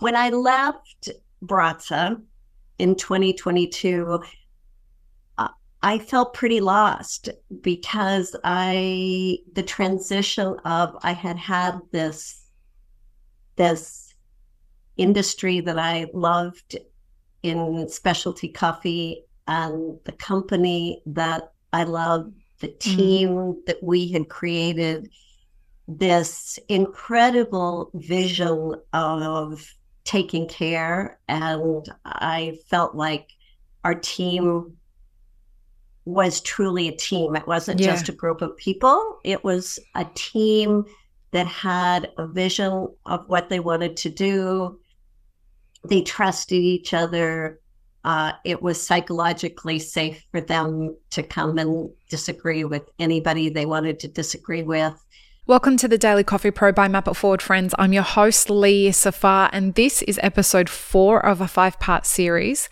When I left Baratza in 2022, uh, I felt pretty lost because I the transition of I had had this this industry that I loved in specialty coffee and the company that I loved, the mm. team mm. that we had created, this incredible vision of taking care. And I felt like our team was truly a team. It wasn't yeah. just a group of people, it was a team that had a vision of what they wanted to do. They trusted each other. Uh, it was psychologically safe for them to come and disagree with anybody they wanted to disagree with. Welcome to the Daily Coffee Pro by Map Forward, friends. I'm your host, Lee Safar, and this is episode four of a five part series.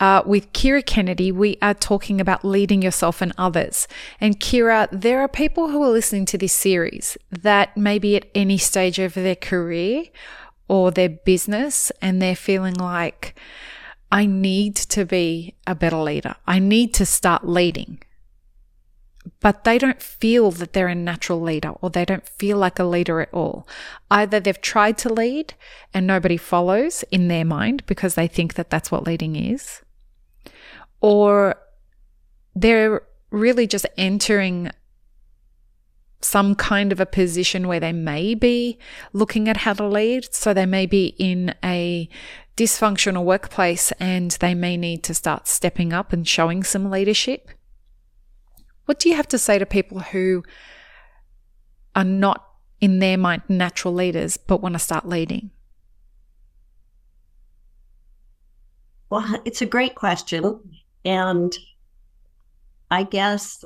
Uh, with Kyra Kennedy, we are talking about leading yourself and others. And Kyra, there are people who are listening to this series that may be at any stage of their career or their business, and they're feeling like, I need to be a better leader. I need to start leading. But they don't feel that they're a natural leader or they don't feel like a leader at all. Either they've tried to lead and nobody follows in their mind because they think that that's what leading is, or they're really just entering some kind of a position where they may be looking at how to lead. So they may be in a dysfunctional workplace and they may need to start stepping up and showing some leadership. What do you have to say to people who are not in their mind natural leaders but want to start leading? Well, it's a great question. And I guess,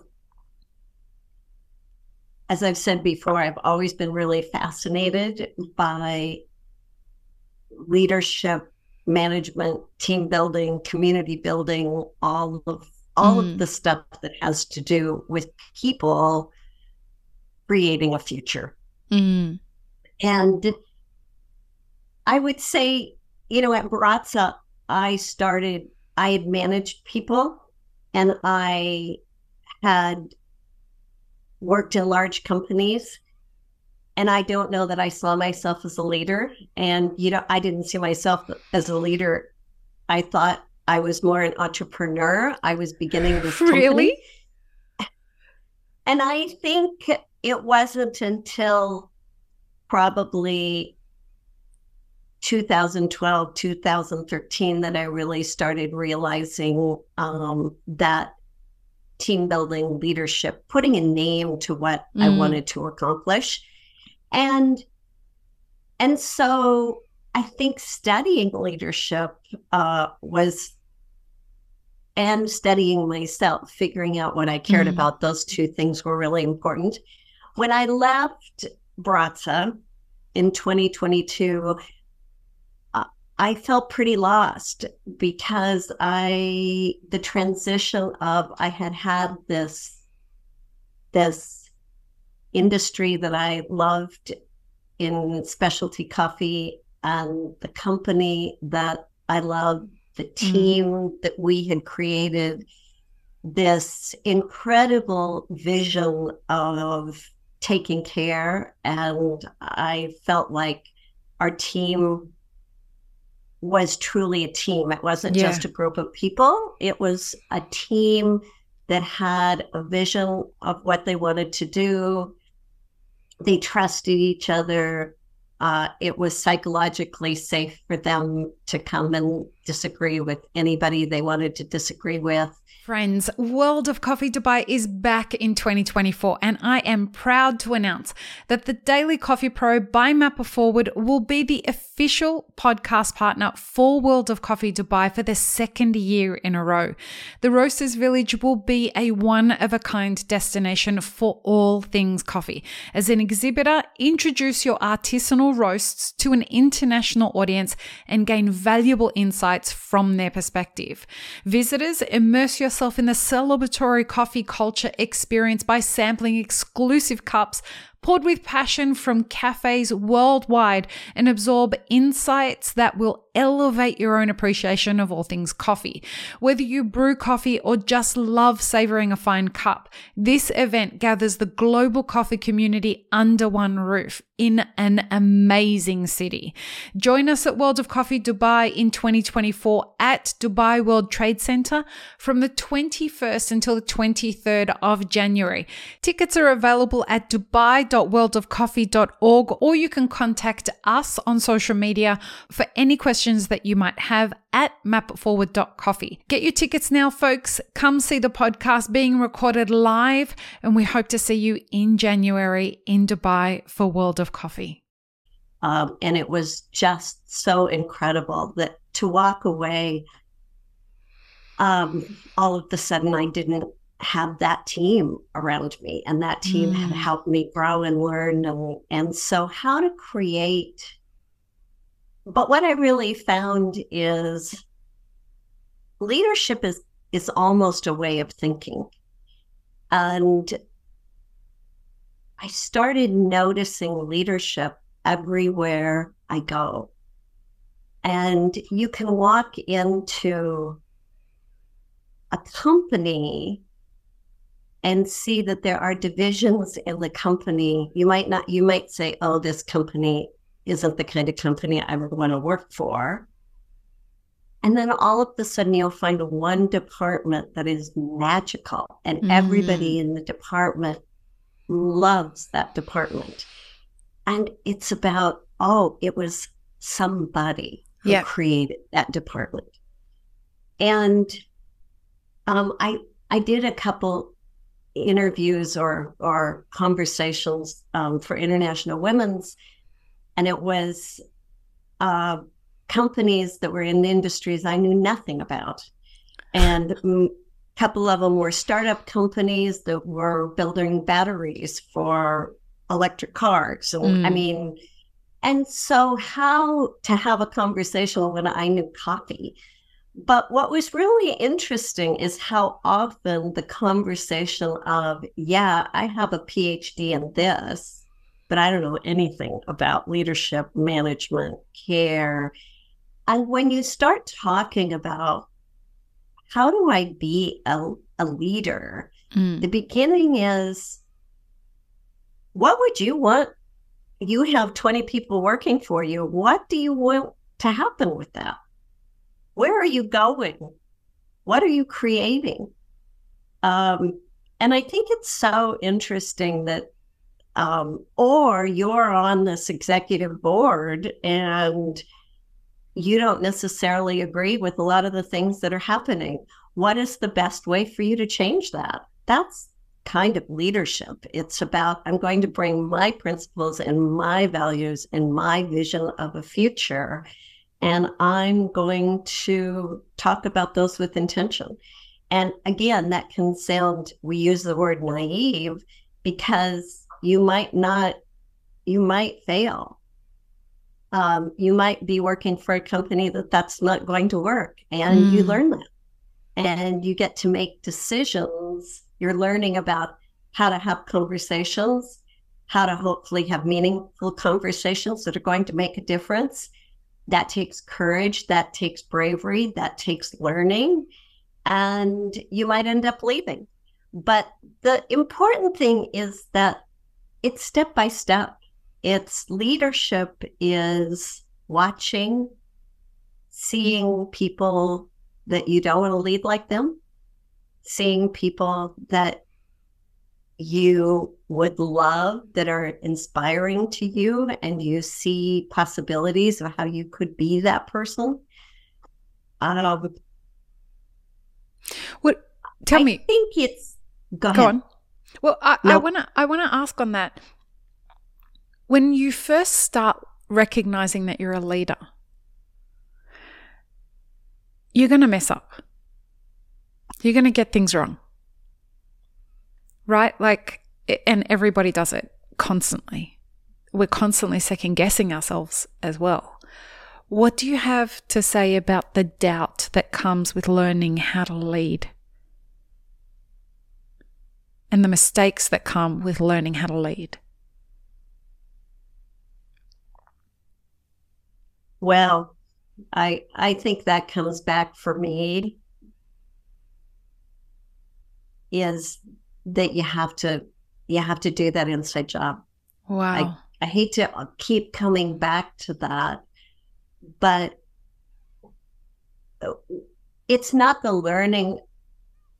as I've said before, I've always been really fascinated by leadership management, team building, community building, all of all mm. of the stuff that has to do with people creating a future. Mm. And I would say, you know, at Baratza, I started, I had managed people and I had worked in large companies and I don't know that I saw myself as a leader. And, you know, I didn't see myself as a leader. I thought I was more an entrepreneur. I was beginning this Really? And I think it wasn't until probably 2012, 2013 that I really started realizing um, that team building, leadership, putting a name to what mm. I wanted to accomplish and and so I think studying leadership uh, was and studying myself, figuring out what I cared mm about. Those two things were really important. When I left Baratza in 2022, uh, I felt pretty lost because I the transition of I had had this this industry that I loved in specialty coffee and the company that I loved, the team mm. that we had created, this incredible vision of taking care. And I felt like our team was truly a team. It wasn't yeah. just a group of people, it was a team that had a vision of what they wanted to do, they trusted each other. Uh, it was psychologically safe for them to come and disagree with anybody they wanted to disagree with. Friends, World of Coffee Dubai is back in 2024, and I am proud to announce that the Daily Coffee Pro by Map It Forward will be the official podcast partner for World of Coffee Dubai for the second year in a row. The Roasters Village will be a one of a kind destination for all things coffee. As an exhibitor, introduce your artisanal roasts to an international audience and gain valuable insights from their perspective. Visitors immerse yourself in the celebratory coffee culture experience by sampling exclusive cups poured with passion from cafes worldwide and absorb insights that will elevate your own appreciation of all things coffee. Whether you brew coffee or just love savoring a fine cup, this event gathers the global coffee community under one roof in an amazing city. Join us at World of Coffee Dubai in 2024 at Dubai World Trade Center from the 21st until the 23rd of January. Tickets are available at dubai.worldofcoffee.org or you can contact us on social media for any questions that you might have at mapforward.coffee. Get your tickets now, folks. Come see the podcast being recorded live, and we hope to see you in January in Dubai for World of Coffee. Um, and it was just so incredible that to walk away, um, all of a sudden, I didn't have that team around me, and that team mm. had helped me grow and learn. And, and so, how to create but what I really found is leadership is is almost a way of thinking. And I started noticing leadership everywhere I go. And you can walk into a company and see that there are divisions in the company. You might not, you might say, oh, this company isn't the kind of company I would want to work for. And then all of a sudden, you'll find one department that is magical, and mm. everybody in the department loves that department. And it's about, oh, it was somebody who yeah. created that department. And um, I I did a couple interviews or or conversations um, for International Women's and it was uh, companies that were in industries I knew nothing about. And a couple of them were startup companies that were building batteries for electric cars. And mm. I mean, and so how to have a conversation when I knew coffee. But what was really interesting is how often the conversation of, yeah, I have a PhD in this, but I don't know anything about leadership, management, care. And when you start talking about how do I be a, a leader, mm. the beginning is what would you want? You have 20 people working for you. What do you want to happen with that? Where are you going? What are you creating? Um, and I think it's so interesting that um, or you're on this executive board and you don't necessarily agree with a lot of the things that are happening. What is the best way for you to change that? That's kind of leadership. It's about I'm going to bring my principles and my values and my vision of a future. And I'm going to talk about those with intention. And again, that can sound, we use the word naive because you might not, you might fail. Um, you might be working for a company that that's not going to work, and mm. you learn that, and you get to make decisions. You're learning about how to have conversations, how to hopefully have meaningful conversations that are going to make a difference. That takes courage, that takes bravery, that takes learning, and you might end up leaving. But the important thing is that it's step by step. It's leadership is watching, seeing people that you don't want to lead like them, seeing people that you would love that are inspiring to you and you see possibilities of how you could be that person. Um, what tell I me I think it's go, go on. Well, I, I want to I want to ask on that. When you first start recognizing that you're a leader, you're going to mess up. You're going to get things wrong. Right? Like and everybody does it constantly. We're constantly second guessing ourselves as well. What do you have to say about the doubt that comes with learning how to lead? and the mistakes that come with learning how to lead? Well, I I think that comes back for me is that you have to you have to do that inside job. Wow. I, I hate to keep coming back to that, but it's not the learning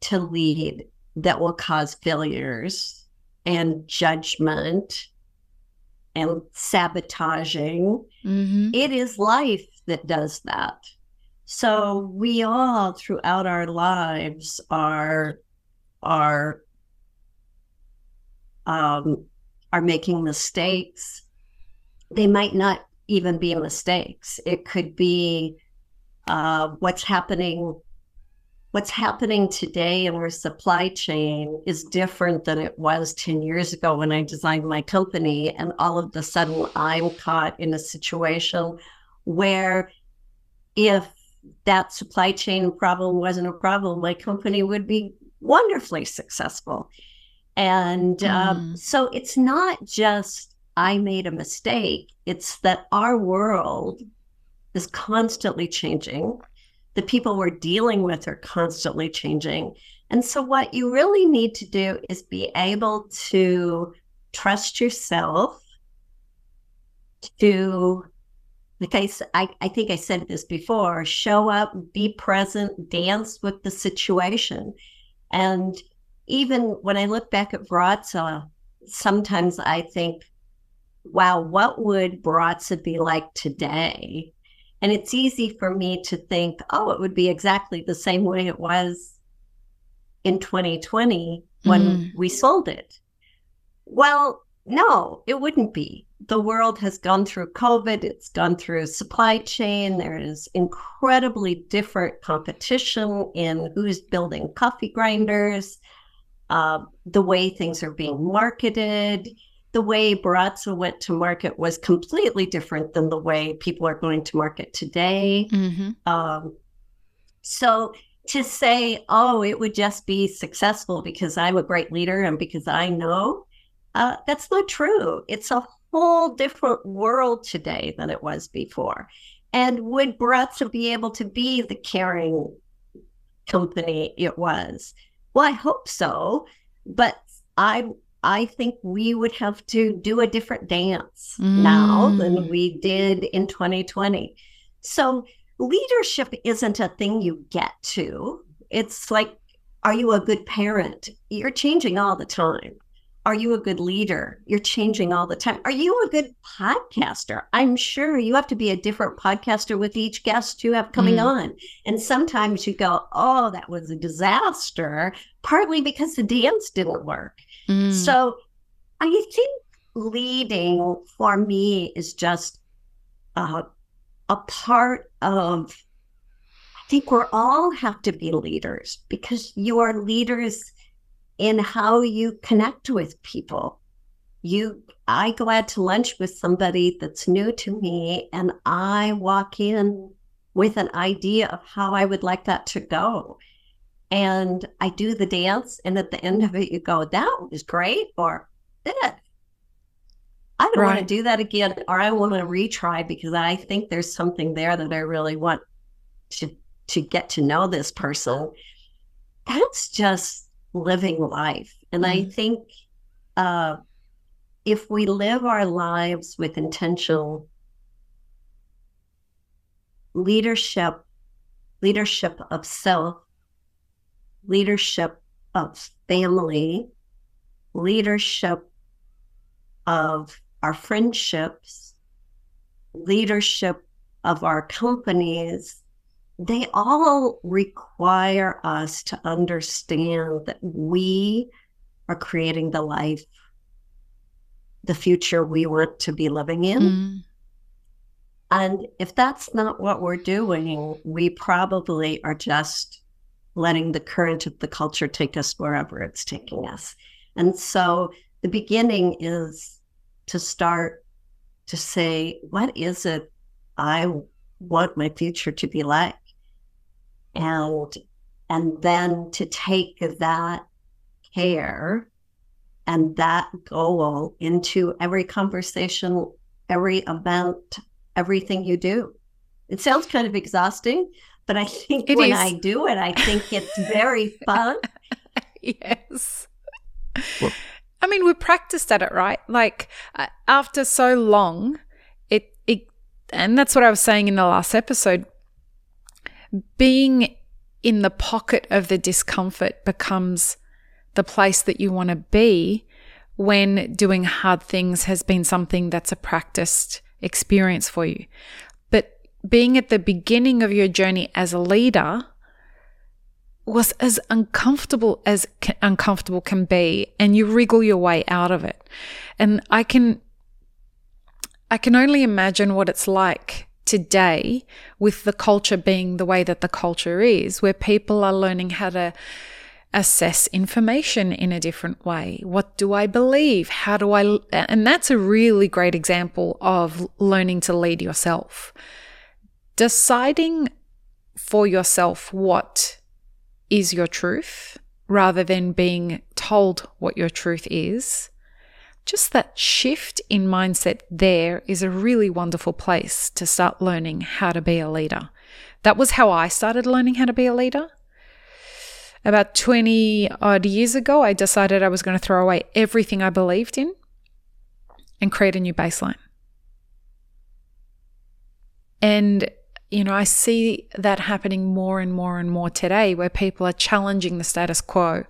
to lead that will cause failures and judgment and sabotaging. Mm-hmm. It is life that does that. So we all throughout our lives are are um, are making mistakes. They might not even be mistakes. It could be uh, what's happening what's happening today in our supply chain is different than it was 10 years ago when I designed my company. And all of a sudden, I'm caught in a situation where if that supply chain problem wasn't a problem, my company would be wonderfully successful. And um, Mm. so it's not just I made a mistake, it's that our world is constantly changing. The people we're dealing with are constantly changing. And so, what you really need to do is be able to trust yourself to, like I I think I said this before show up, be present, dance with the situation. And even when I look back at Baratza, sometimes I think, wow, what would Baratza be like today? And it's easy for me to think, oh, it would be exactly the same way it was in 2020 when Mm. we sold it. Well, no, it wouldn't be. The world has gone through COVID, it's gone through supply chain. There is incredibly different competition in who's building coffee grinders, uh, the way things are being marketed. The way Baratza went to market was completely different than the way people are going to market today. Mm-hmm. Um, so to say, oh, it would just be successful because I'm a great leader and because I know, uh, that's not true. It's a whole different world today than it was before. And would Baratza be able to be the caring company it was? Well, I hope so, but I I think we would have to do a different dance now than Mm. we did in 2020. So leadership isn't a thing you get to. It's like, are you a good parent? You're changing all the time. Are you a good leader? You're changing all the time. Are you a good podcaster? I'm sure you have to be a different podcaster with each guest you have coming Mm. on. And sometimes you go, oh, that was a disaster, partly because the dance didn't work. Mm. So I think leading for me is just uh, a part of, I think we're all have to be leaders because you are leaders in how you connect with people. You, I go out to lunch with somebody that's new to me and I walk in with an idea of how I would like that to go and I do the dance, and at the end of it, you go, "That was great," or "That I don't want to do that again," or "I want to retry because I think there's something there that I really want to to get to know this person." That's just living life, and I Mm. think uh, if we live our lives with intentional leadership, leadership of self leadership of family, leadership of our friendships, leadership of our companies, they all require us to understand that we are creating the life, the future we want to be living in. Mm. And if that's not what we're doing, we probably are just letting the current of the culture take us wherever it's taking us. And so the beginning is to start to say, what is it I want my future to be like? And and then to take that care and that goal into every conversation, every event, everything you do. It sounds kind of exhausting, but I think It when is. I do it, I think it's very fun. yes. Well- I mean, we practiced at it, right? Like uh, after so long, it it, and that's what I was saying in the last episode. Being in the pocket of the discomfort becomes the place that you want to be when doing hard things has been something that's a practiced experience for you. Being at the beginning of your journey as a leader was as uncomfortable as ca- uncomfortable can be and you wriggle your way out of it. And i can i can only imagine what it's like today with the culture being the way that the culture is where people are learning how to assess information in a different way. What do i believe? How do i and that's a really great example of learning to lead yourself deciding for yourself what is your truth rather than being told what your truth is, just that shift in mindset there is a really wonderful place to start learning how to be a leader. That was how I started learning how to be a leader. About 20 odd years ago, I decided I was going to throw away everything I believed in and create a new baseline. And you know, I see that happening more and more and more today where people are challenging the status quo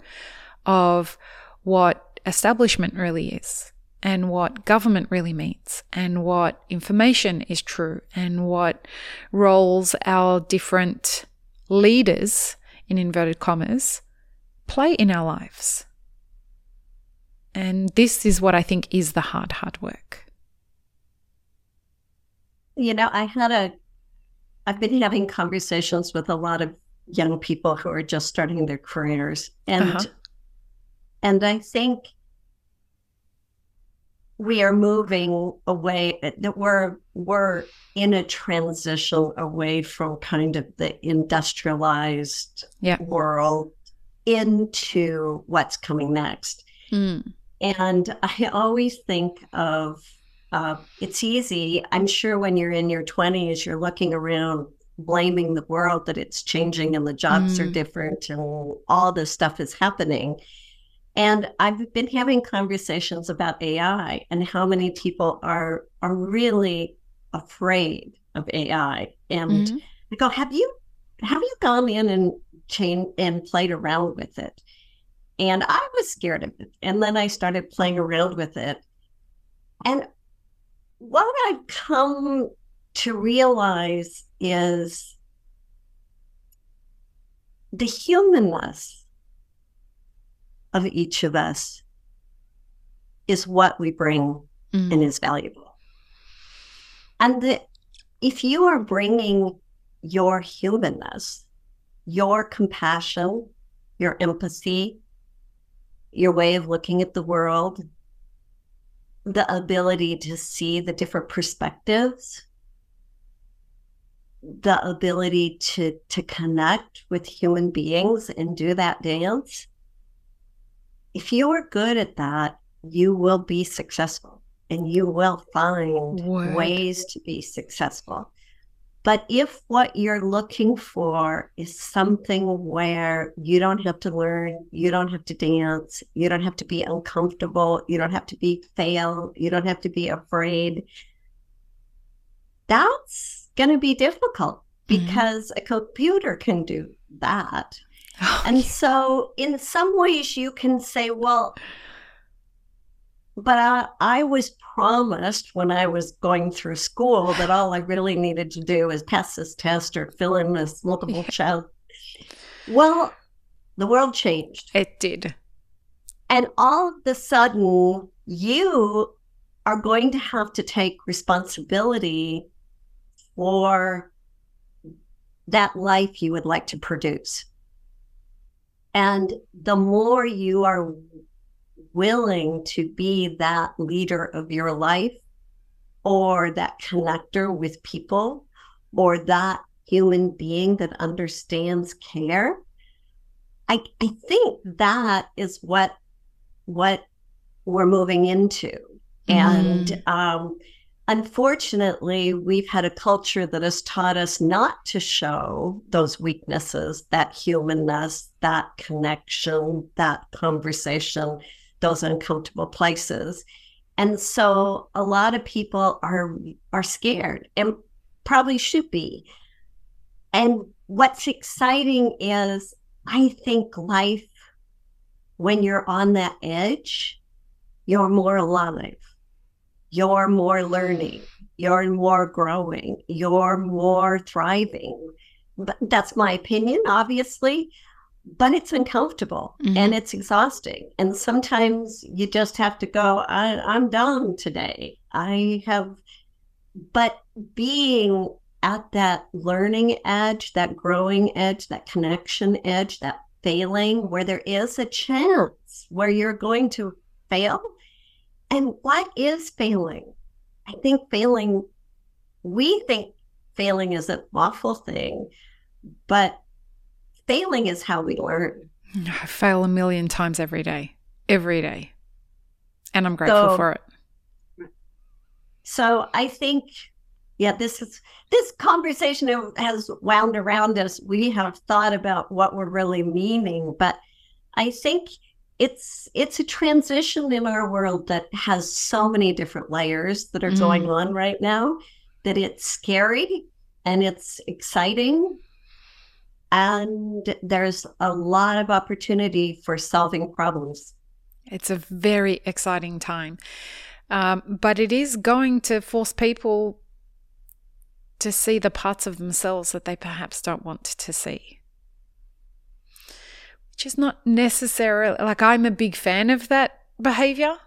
of what establishment really is and what government really means and what information is true and what roles our different leaders, in inverted commas, play in our lives. And this is what I think is the hard, hard work. You know, I had a, I've been having conversations with a lot of young people who are just starting their careers. And, Uh-huh. and I think we are moving away, that we're, we're in a transition away from kind of the industrialized Yeah. world into what's coming next. Mm. And I always think of uh, it's easy. I'm sure when you're in your 20s, you're looking around blaming the world that it's changing and the jobs are Mm. different and all this stuff is happening. And I've been having conversations about AI and how many people are are really afraid of AI. And Mhm. I go, have you have you gone in and chain and played around with it? And I was scared of it. And then I started playing around with it. And what I've come to realize is the humanness of each of us is what we bring Mm. and is valuable. And the, if you are bringing your humanness, your compassion, your empathy, your way of looking at the world, the ability to see the different perspectives, the ability to to connect with human beings and do that dance. If you are good at that, you will be successful and you will find Word. ways to be successful. But if what you're looking for is something where you don't have to learn, you don't have to dance, you don't have to be uncomfortable, you don't have to be fail, you don't have to be afraid, that's going to be difficult Mhm. because a computer can do that. Oh, And so, in some ways, you can say, well, but I, I was promised when I was going through school that all I really needed to do is pass this test or fill in this multiple choice. Well, the world changed. it did. And all of a sudden, you are going to have to take responsibility for that life you would like to produce. And the more you are willing to be that leader of your life or that connector with people or that human being that understands care, I, I think that is what what we're moving into. And um, unfortunately, we've had a culture that has taught us not to show those weaknesses, that humanness, that connection, that conversation, those uncomfortable places. And so a lot of people are are scared and probably should be. And what's exciting is I think life when you're on that edge, you're more alive you're more learning, you're more growing, you're more thriving. But that's my opinion, obviously, but it's uncomfortable mm-hmm. and it's exhausting. And sometimes you just have to go, I, I'm done today. I have, but being at that learning edge, that growing edge, that connection edge, that failing, where there is a chance where you're going to fail and what is failing? I think failing, we think failing is an awful thing, but failing is how we learn. I fail a million times every day, every day. And I'm grateful so, for it. So I think, yeah, this is this conversation has wound around us. We have thought about what we're really meaning, but I think it's it's a transition in our world that has so many different layers that are mm. going on right now that it's scary and it's exciting and there's a lot of opportunity for solving problems. It's a very exciting time. Um, but it is going to force people to see the parts of themselves that they perhaps don't want to see. Which is not necessarily like I'm a big fan of that behavior.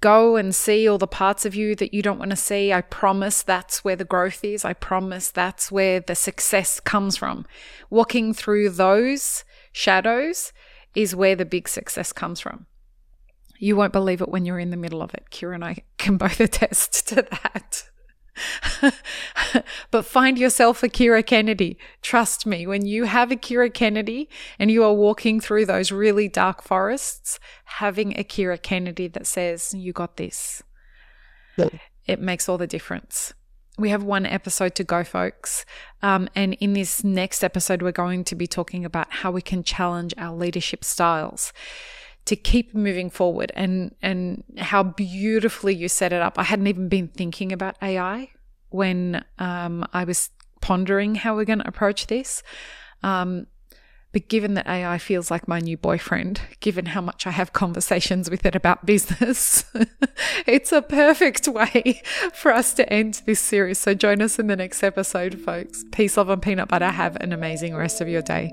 Go and see all the parts of you that you don't want to see. I promise that's where the growth is. I promise that's where the success comes from. Walking through those shadows is where the big success comes from. You won't believe it when you're in the middle of it. Kyra and I can both attest to that. but find yourself a Kyra Kennedy. Trust me, when you have a Kyra Kennedy and you are walking through those really dark forests, having a Kyra Kennedy that says, You got this, yeah. it makes all the difference. We have one episode to go, folks. Um, and in this next episode, we're going to be talking about how we can challenge our leadership styles to keep moving forward and and how beautifully you set it up. I hadn't even been thinking about AI when um, I was pondering how we're going to approach this. Um, but given that AI feels like my new boyfriend, given how much I have conversations with it about business, it's a perfect way for us to end this series. So join us in the next episode, folks. Peace, love, and peanut butter. Have an amazing rest of your day.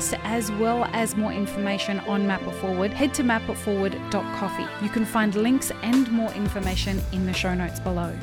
podcast as well as more information on Map It Forward, head to mapitforward.coffee. You can find links and more information in the show notes below.